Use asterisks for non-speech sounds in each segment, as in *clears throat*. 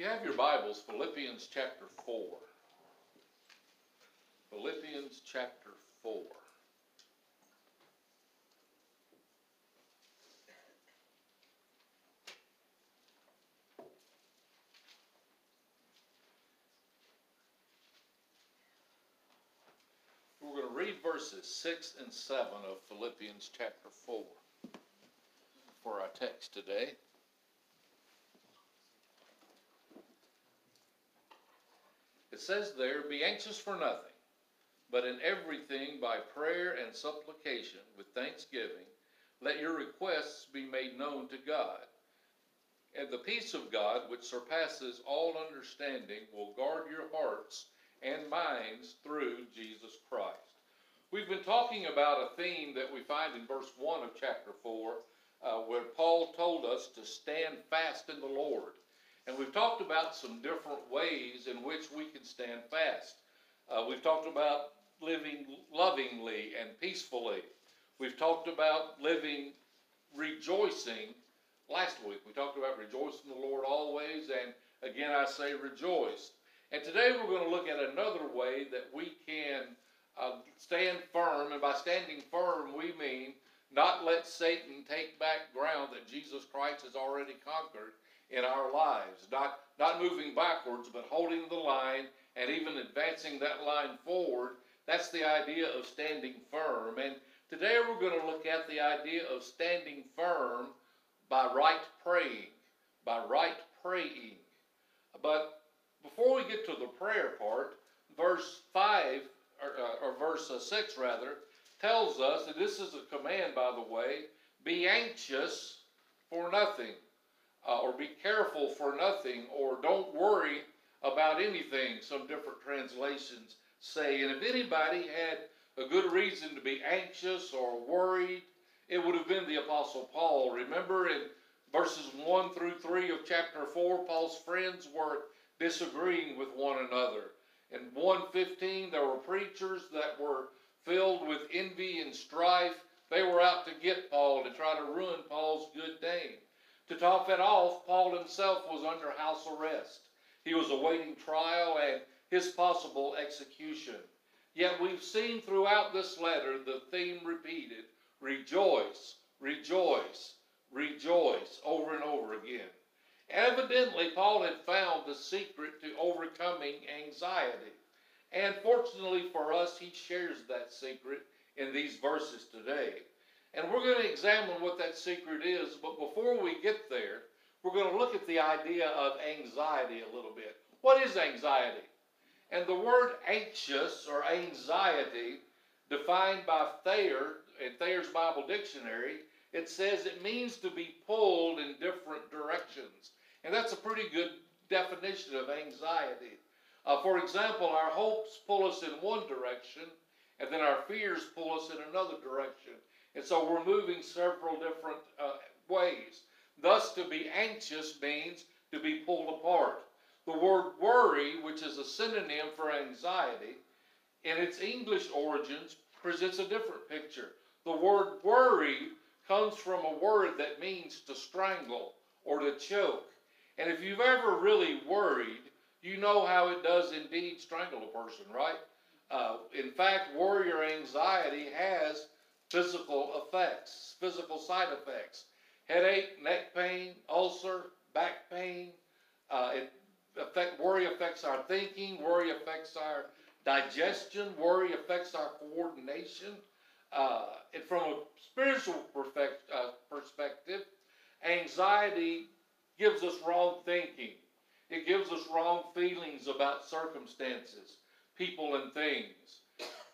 you have your Bibles, Philippians chapter 4. Philippians chapter 4. We're going to read verses 6 and 7 of Philippians chapter 4 for our text today. It says there, Be anxious for nothing, but in everything by prayer and supplication with thanksgiving, let your requests be made known to God. And the peace of God, which surpasses all understanding, will guard your hearts and minds through Jesus Christ. We've been talking about a theme that we find in verse 1 of chapter 4, uh, where Paul told us to stand fast in the Lord. And we've talked about some different ways in which we can stand fast. Uh, we've talked about living lovingly and peacefully. We've talked about living rejoicing last week. We talked about rejoicing the Lord always, and again I say rejoice. And today we're going to look at another way that we can uh, stand firm, and by standing firm we mean not let Satan take back ground that Jesus Christ has already conquered in our lives. Not, not moving backwards, but holding the line and even advancing that line forward. That's the idea of standing firm. And today we're going to look at the idea of standing firm by right praying. By right praying. But before we get to the prayer part, verse 5, or, uh, or verse uh, 6 rather, tells us, and this is a command by the way, be anxious for nothing uh, or be careful for nothing, or don't worry about anything, some different translations say. And if anybody had a good reason to be anxious or worried, it would have been the Apostle Paul. Remember in verses 1 through 3 of chapter 4, Paul's friends were disagreeing with one another. In 115, there were preachers that were filled with envy and strife. They were out to get Paul to try to ruin Paul's good name. To top it off, Paul himself was under house arrest. He was awaiting trial and his possible execution. Yet we've seen throughout this letter the theme repeated rejoice, rejoice, rejoice over and over again. Evidently, Paul had found the secret to overcoming anxiety. And fortunately for us, he shares that secret in these verses today. And we're going to examine what that secret is, but before we get there, we're going to look at the idea of anxiety a little bit. What is anxiety? And the word anxious or anxiety, defined by Thayer, in Thayer's Bible Dictionary, it says it means to be pulled in different directions. And that's a pretty good definition of anxiety. Uh, for example, our hopes pull us in one direction, and then our fears pull us in another direction. And so we're moving several different uh, ways. Thus, to be anxious means to be pulled apart. The word worry, which is a synonym for anxiety, in its English origins presents a different picture. The word worry comes from a word that means to strangle or to choke. And if you've ever really worried, you know how it does indeed strangle a person, right? Uh, in fact, worry or anxiety has physical effects, physical side effects. Headache, neck pain, ulcer, back pain. Uh, it affect, worry affects our thinking. Worry affects our digestion. Worry affects our coordination. Uh, and from a spiritual perfect, uh, perspective, anxiety gives us wrong thinking. It gives us wrong feelings about circumstances, people, and things.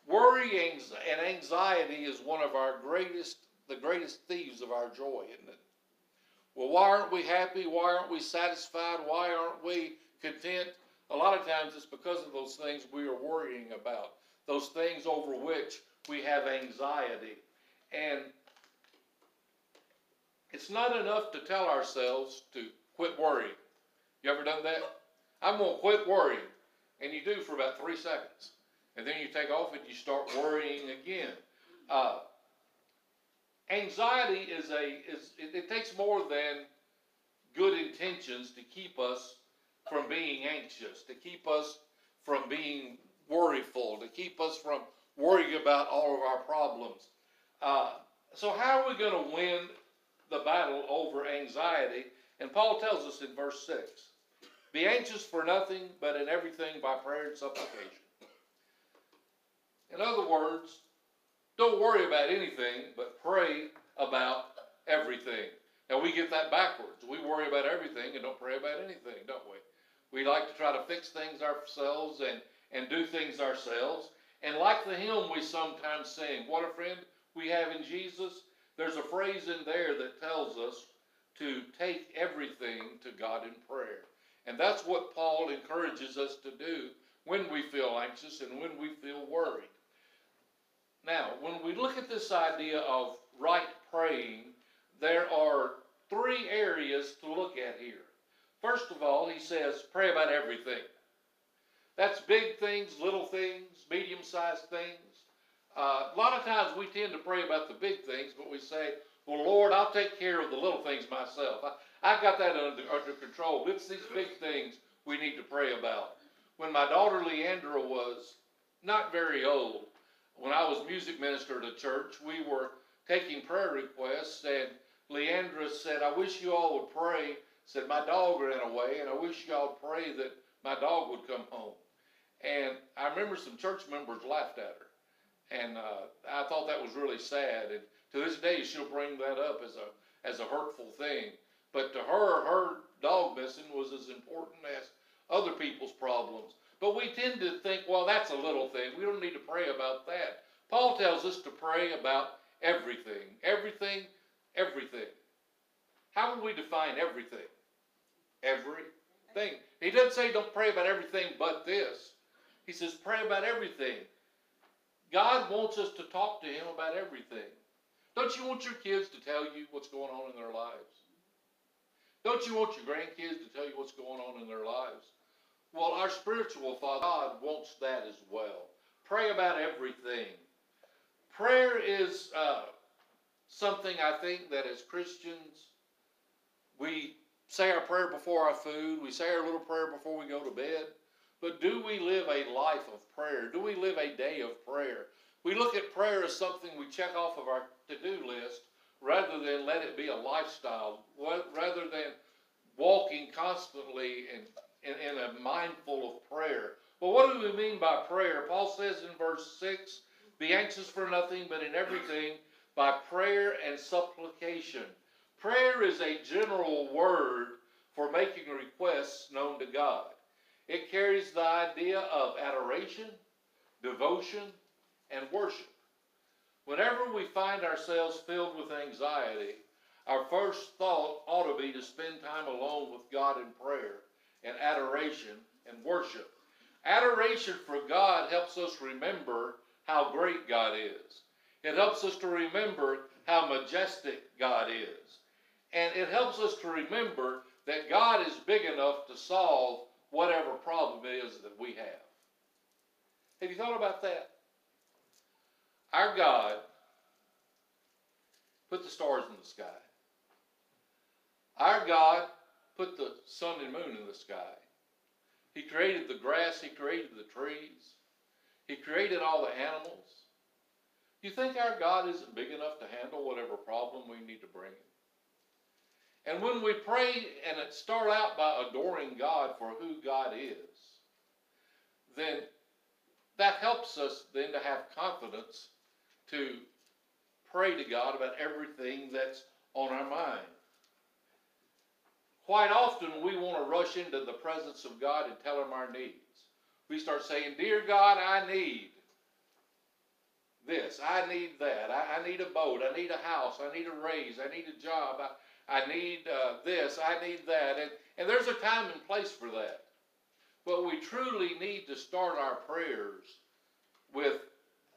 Worry and anxiety is one of our greatest, the greatest thieves of our joy, isn't it? Well, why aren't we happy? Why aren't we satisfied? Why aren't we content? A lot of times it's because of those things we are worrying about, those things over which we have anxiety. And it's not enough to tell ourselves to quit worrying. You ever done that? I'm going to quit worrying. And you do for about three seconds and then you take off and you start worrying again. Uh, anxiety is a is it, it, takes more than good intentions to keep us from being anxious, to keep us from being worryful, to keep us from worrying about all of our problems. Uh, so, how are we going to win the battle over anxiety? And Paul tells us in verse 6 Be anxious for nothing, but in everything by prayer and supplication. In other words, don't worry about anything, but pray about everything. Now, we get that backwards. We worry about everything and don't pray about anything, don't we? We like to try to fix things ourselves and, and do things ourselves. And like the hymn we sometimes sing, What a Friend We Have in Jesus, there's a phrase in there that tells us to take everything to God in prayer. And that's what Paul encourages us to do when we feel anxious and when we feel worried. Now, when we look at this idea of right praying, there are three areas to look at here. First of all, he says, pray about everything. That's big things, little things, medium sized things. Uh, a lot of times we tend to pray about the big things, but we say, well, Lord, I'll take care of the little things myself. I, I got that under, under control. It's these big things we need to pray about. When my daughter Leandra was not very old, when I was music minister at a church, we were taking prayer requests, and Leandra said, I wish you all would pray. Said, my dog ran away, and I wish y'all pray that my dog would come home. And I remember some church members laughed at her. And uh, I thought that was really sad. And to this day, she'll bring that up as a, as a hurtful thing. But to her, her dog missing was as important as other people's problems. But we tend to think, well, that's a little thing. We don't need to pray about that. Paul tells us to pray about everything. Everything, everything. How would we define everything? Everything. He doesn't say don't pray about everything but this. He says pray about everything. God wants us to talk to Him about everything. Don't you want your kids to tell you what's going on in their lives? Don't you want your grandkids to tell you what's going on in their lives? Well, our spiritual Father God wants that as well. Pray about everything. Prayer is uh, something I think that as Christians, we say our prayer before our food, we say our little prayer before we go to bed. But do we live a life of prayer? Do we live a day of prayer? We look at prayer as something we check off of our to do list rather than let it be a lifestyle, rather than walking constantly in, in, in a mindful of prayer. Well, what do we mean by prayer? Paul says in verse 6 Be anxious for nothing, but in everything by prayer and supplication. Prayer is a general word for making requests known to God. It carries the idea of adoration, devotion, and worship. Whenever we find ourselves filled with anxiety, our first thought ought to be to spend time alone with God in prayer and adoration and worship. Adoration for God helps us remember how great God is. It helps us to remember how majestic God is. And it helps us to remember that God is big enough to solve whatever problem it is that we have. Have you thought about that? Our God put the stars in the sky. Our God put the sun and moon in the sky. He created the grass, He created the trees, He created all the animals. You think our God isn't big enough to handle whatever problem we need to bring? And when we pray and start out by adoring God for who God is, then that helps us then to have confidence to pray to God about everything that's on our mind. Quite often we want to rush into the presence of God and tell Him our needs. We start saying, Dear God, I need this, I need that, I, I need a boat, I need a house, I need a raise, I need a job, I, I need uh, this, I need that. And, and there's a time and place for that. But we truly need to start our prayers with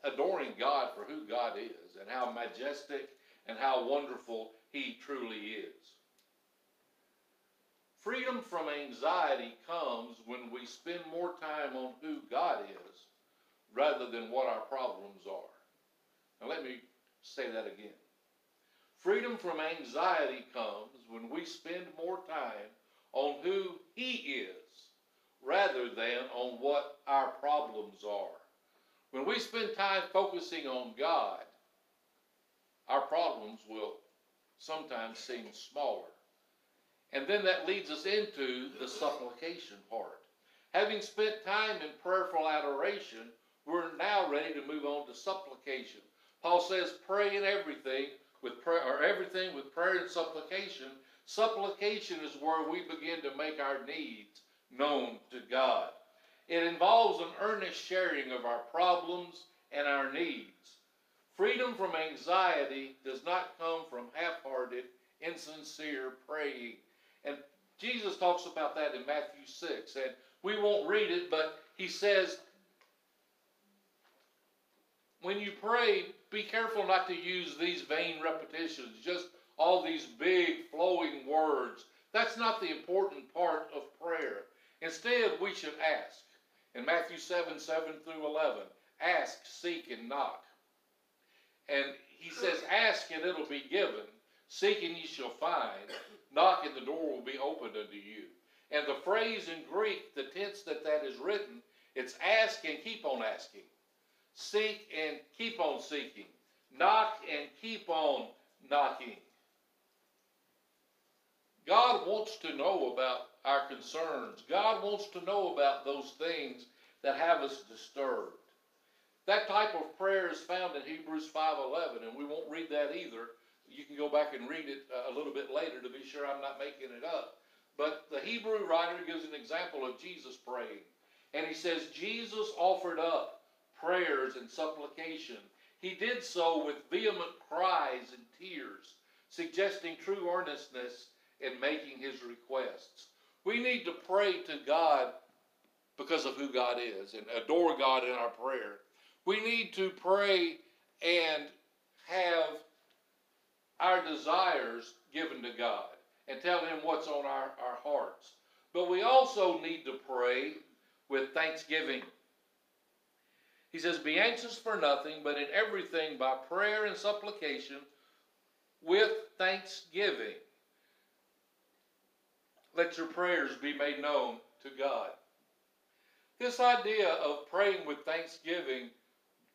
adoring God for who God is and how majestic and how wonderful He truly is. Freedom from anxiety comes when we spend more time on who God is rather than what our problems are. Now, let me say that again. Freedom from anxiety comes when we spend more time on who He is rather than on what our problems are. When we spend time focusing on God, our problems will sometimes seem smaller. And then that leads us into the supplication part. Having spent time in prayerful adoration, we're now ready to move on to supplication. Paul says, pray in everything with prayer, or everything with prayer and supplication. Supplication is where we begin to make our needs known to God. It involves an earnest sharing of our problems and our needs. Freedom from anxiety does not come from half hearted, insincere praying. Jesus talks about that in Matthew 6. And we won't read it, but he says, when you pray, be careful not to use these vain repetitions, just all these big flowing words. That's not the important part of prayer. Instead, we should ask. In Matthew 7 7 through 11, ask, seek, and knock. And he says, Ask and it'll be given. Seek and ye shall find. Knock and the door will be opened unto you. And the phrase in Greek, the tense that that is written, it's ask and keep on asking. Seek and keep on seeking. Knock and keep on knocking. God wants to know about our concerns. God wants to know about those things that have us disturbed. That type of prayer is found in Hebrews 5:11 and we won't read that either. You can go back and read it uh, a little bit later to be sure I'm not making it up. But the Hebrew writer gives an example of Jesus praying. And he says Jesus offered up prayers and supplication. He did so with vehement cries and tears, suggesting true earnestness in making his requests. We need to pray to God because of who God is and adore God in our prayer. We need to pray and have our desires given to God and tell Him what's on our, our hearts. But we also need to pray with thanksgiving. He says, Be anxious for nothing, but in everything by prayer and supplication with thanksgiving. Let your prayers be made known to God. This idea of praying with thanksgiving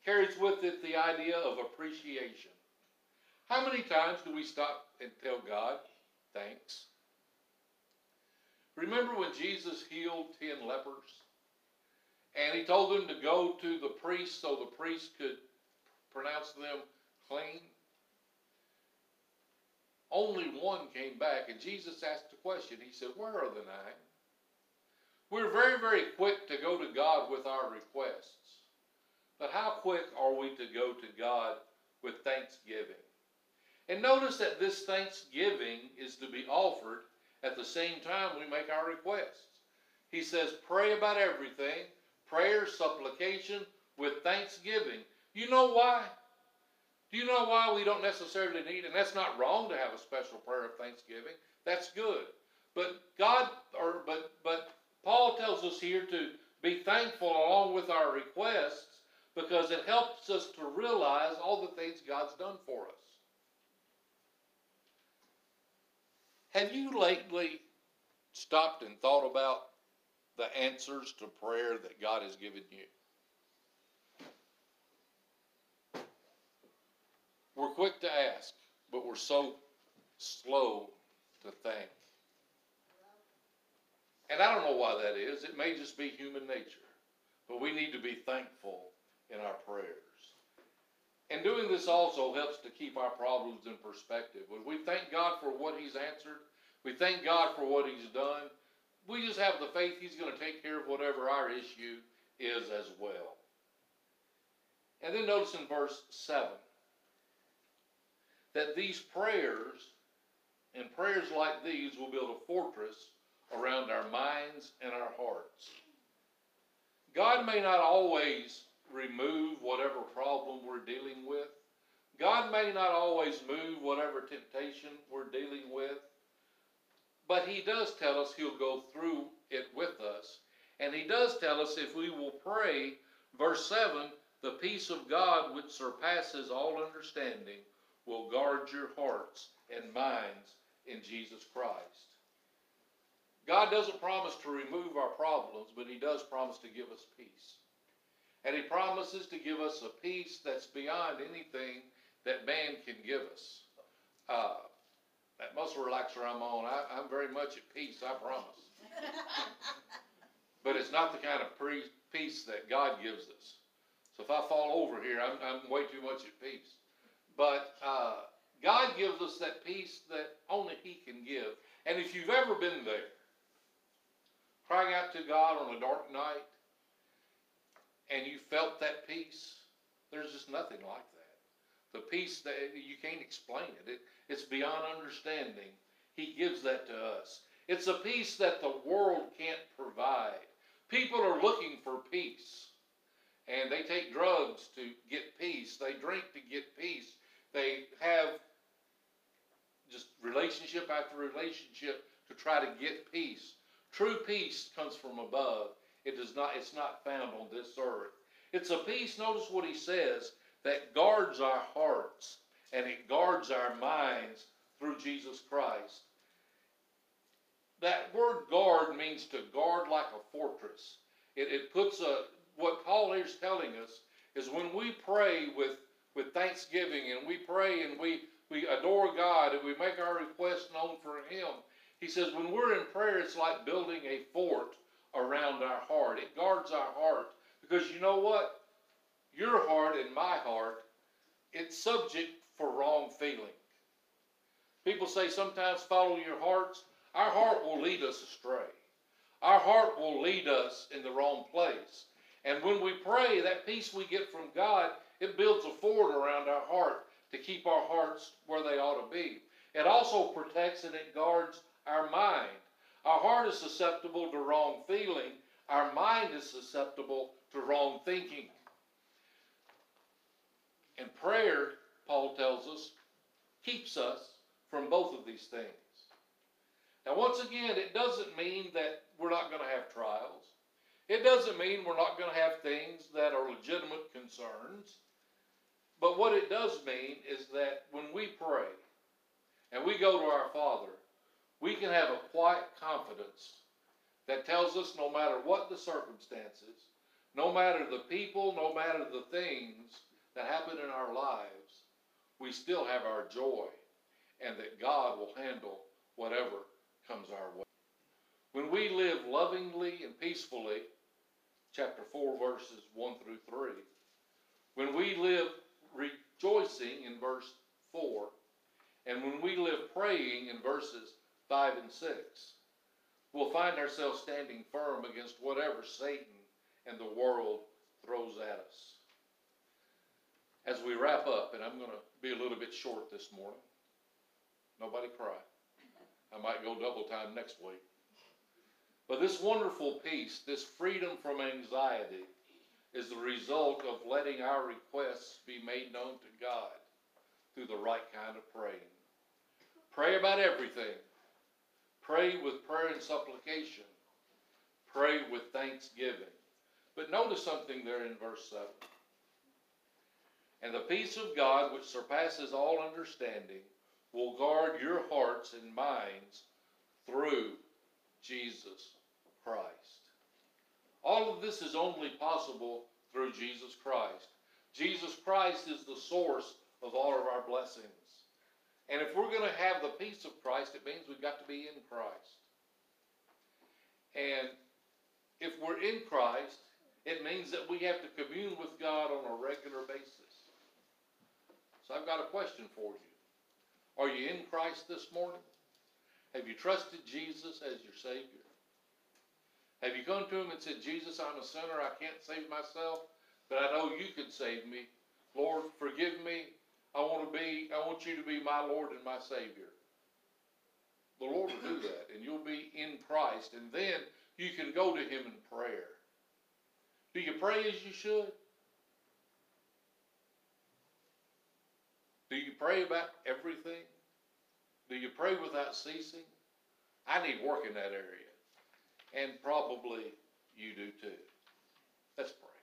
carries with it the idea of appreciation. How many times do we stop and tell God thanks? Remember when Jesus healed 10 lepers? And he told them to go to the priest so the priest could pronounce them clean? Only one came back, and Jesus asked a question. He said, Where are the nine? We're very, very quick to go to God with our requests. But how quick are we to go to God with thanksgiving? And notice that this thanksgiving is to be offered at the same time we make our requests. He says, pray about everything, prayer, supplication, with thanksgiving. You know why? Do you know why we don't necessarily need, and that's not wrong to have a special prayer of thanksgiving. That's good. But God, or but but Paul tells us here to be thankful along with our requests because it helps us to realize all the things God's done for us. Have you lately stopped and thought about the answers to prayer that God has given you? We're quick to ask, but we're so slow to thank. And I don't know why that is. It may just be human nature. But we need to be thankful in our prayers. And doing this also helps to keep our problems in perspective. When we thank God for what He's answered, we thank God for what He's done, we just have the faith He's going to take care of whatever our issue is as well. And then notice in verse 7 that these prayers and prayers like these will build a fortress around our minds and our hearts. God may not always remove whatever problem we're dealing with. God may not always move whatever temptation we're dealing with. But He does tell us He'll go through it with us. And He does tell us if we will pray, verse 7, the peace of God which surpasses all understanding will guard your hearts and minds in Jesus Christ. God doesn't promise to remove our problems, but He does promise to give us peace. And He promises to give us a peace that's beyond anything that man can give us. Uh, that muscle relaxer I'm on, I, I'm very much at peace, I promise. But it's not the kind of pre- peace that God gives us. So if I fall over here, I'm, I'm way too much at peace. But uh, God gives us that peace that only He can give. And if you've ever been there, crying out to God on a dark night, and you felt that peace, there's just nothing like that. The peace that you can't explain it. it it's beyond understanding. He gives that to us. It's a peace that the world can't provide. People are looking for peace. And they take drugs to get peace. They drink to get peace. They have just relationship after relationship to try to get peace. True peace comes from above. It does not, it's not found on this earth. It's a peace, notice what he says, that guards our hearts and it guards our minds through Jesus Christ. That word guard means to guard like a fortress. It, it puts a, what Paul is telling us is when we pray with, with thanksgiving and we pray and we, we adore God and we make our requests known for Him, he says when we're in prayer, it's like building a fort around our heart. It guards our heart. Because you know what? Your heart and my heart, it's subject for wrong feeling. People say sometimes follow your hearts. Our heart will lead us astray. Our heart will lead us in the wrong place. And when we pray, that peace we get from God, it builds a fort around our heart to keep our hearts where they ought to be. It also protects and it guards our mind. Our heart is susceptible to wrong feeling. Our mind is susceptible to wrong thinking. And prayer, Paul tells us, keeps us from both of these things. Now, once again, it doesn't mean that we're not going to have trials. It doesn't mean we're not going to have things that are legitimate concerns. But what it does mean is that when we pray and we go to our Father, we can have a quiet confidence that tells us no matter what the circumstances, no matter the people, no matter the things that happen in our lives, we still have our joy and that God will handle whatever comes our way. When we live lovingly and peacefully, chapter 4, verses 1 through 3, when we live rejoicing in verse 4, and when we live praying in verses 5 and 6, we'll find ourselves standing firm against whatever Satan and the world throws at us. As we wrap up, and I'm going to be a little bit short this morning, nobody cry. I might go double time next week. But this wonderful peace, this freedom from anxiety, is the result of letting our requests be made known to God through the right kind of praying. Pray about everything. Pray with prayer and supplication. Pray with thanksgiving. But notice something there in verse 7. And the peace of God, which surpasses all understanding, will guard your hearts and minds through Jesus Christ. All of this is only possible through Jesus Christ. Jesus Christ is the source of all of our blessings. And if we're going to have the peace of Christ, it means we've got to be in Christ. And if we're in Christ, it means that we have to commune with God on a regular basis. So I've got a question for you. Are you in Christ this morning? Have you trusted Jesus as your Savior? Have you come to Him and said, Jesus, I'm a sinner. I can't save myself, but I know you can save me. Lord, forgive me. I want to be, I want you to be my Lord and my Savior. The Lord will do *clears throat* that, and you'll be in Christ, and then you can go to Him in prayer. Do you pray as you should? Do you pray about everything? Do you pray without ceasing? I need work in that area. And probably you do too. Let's pray.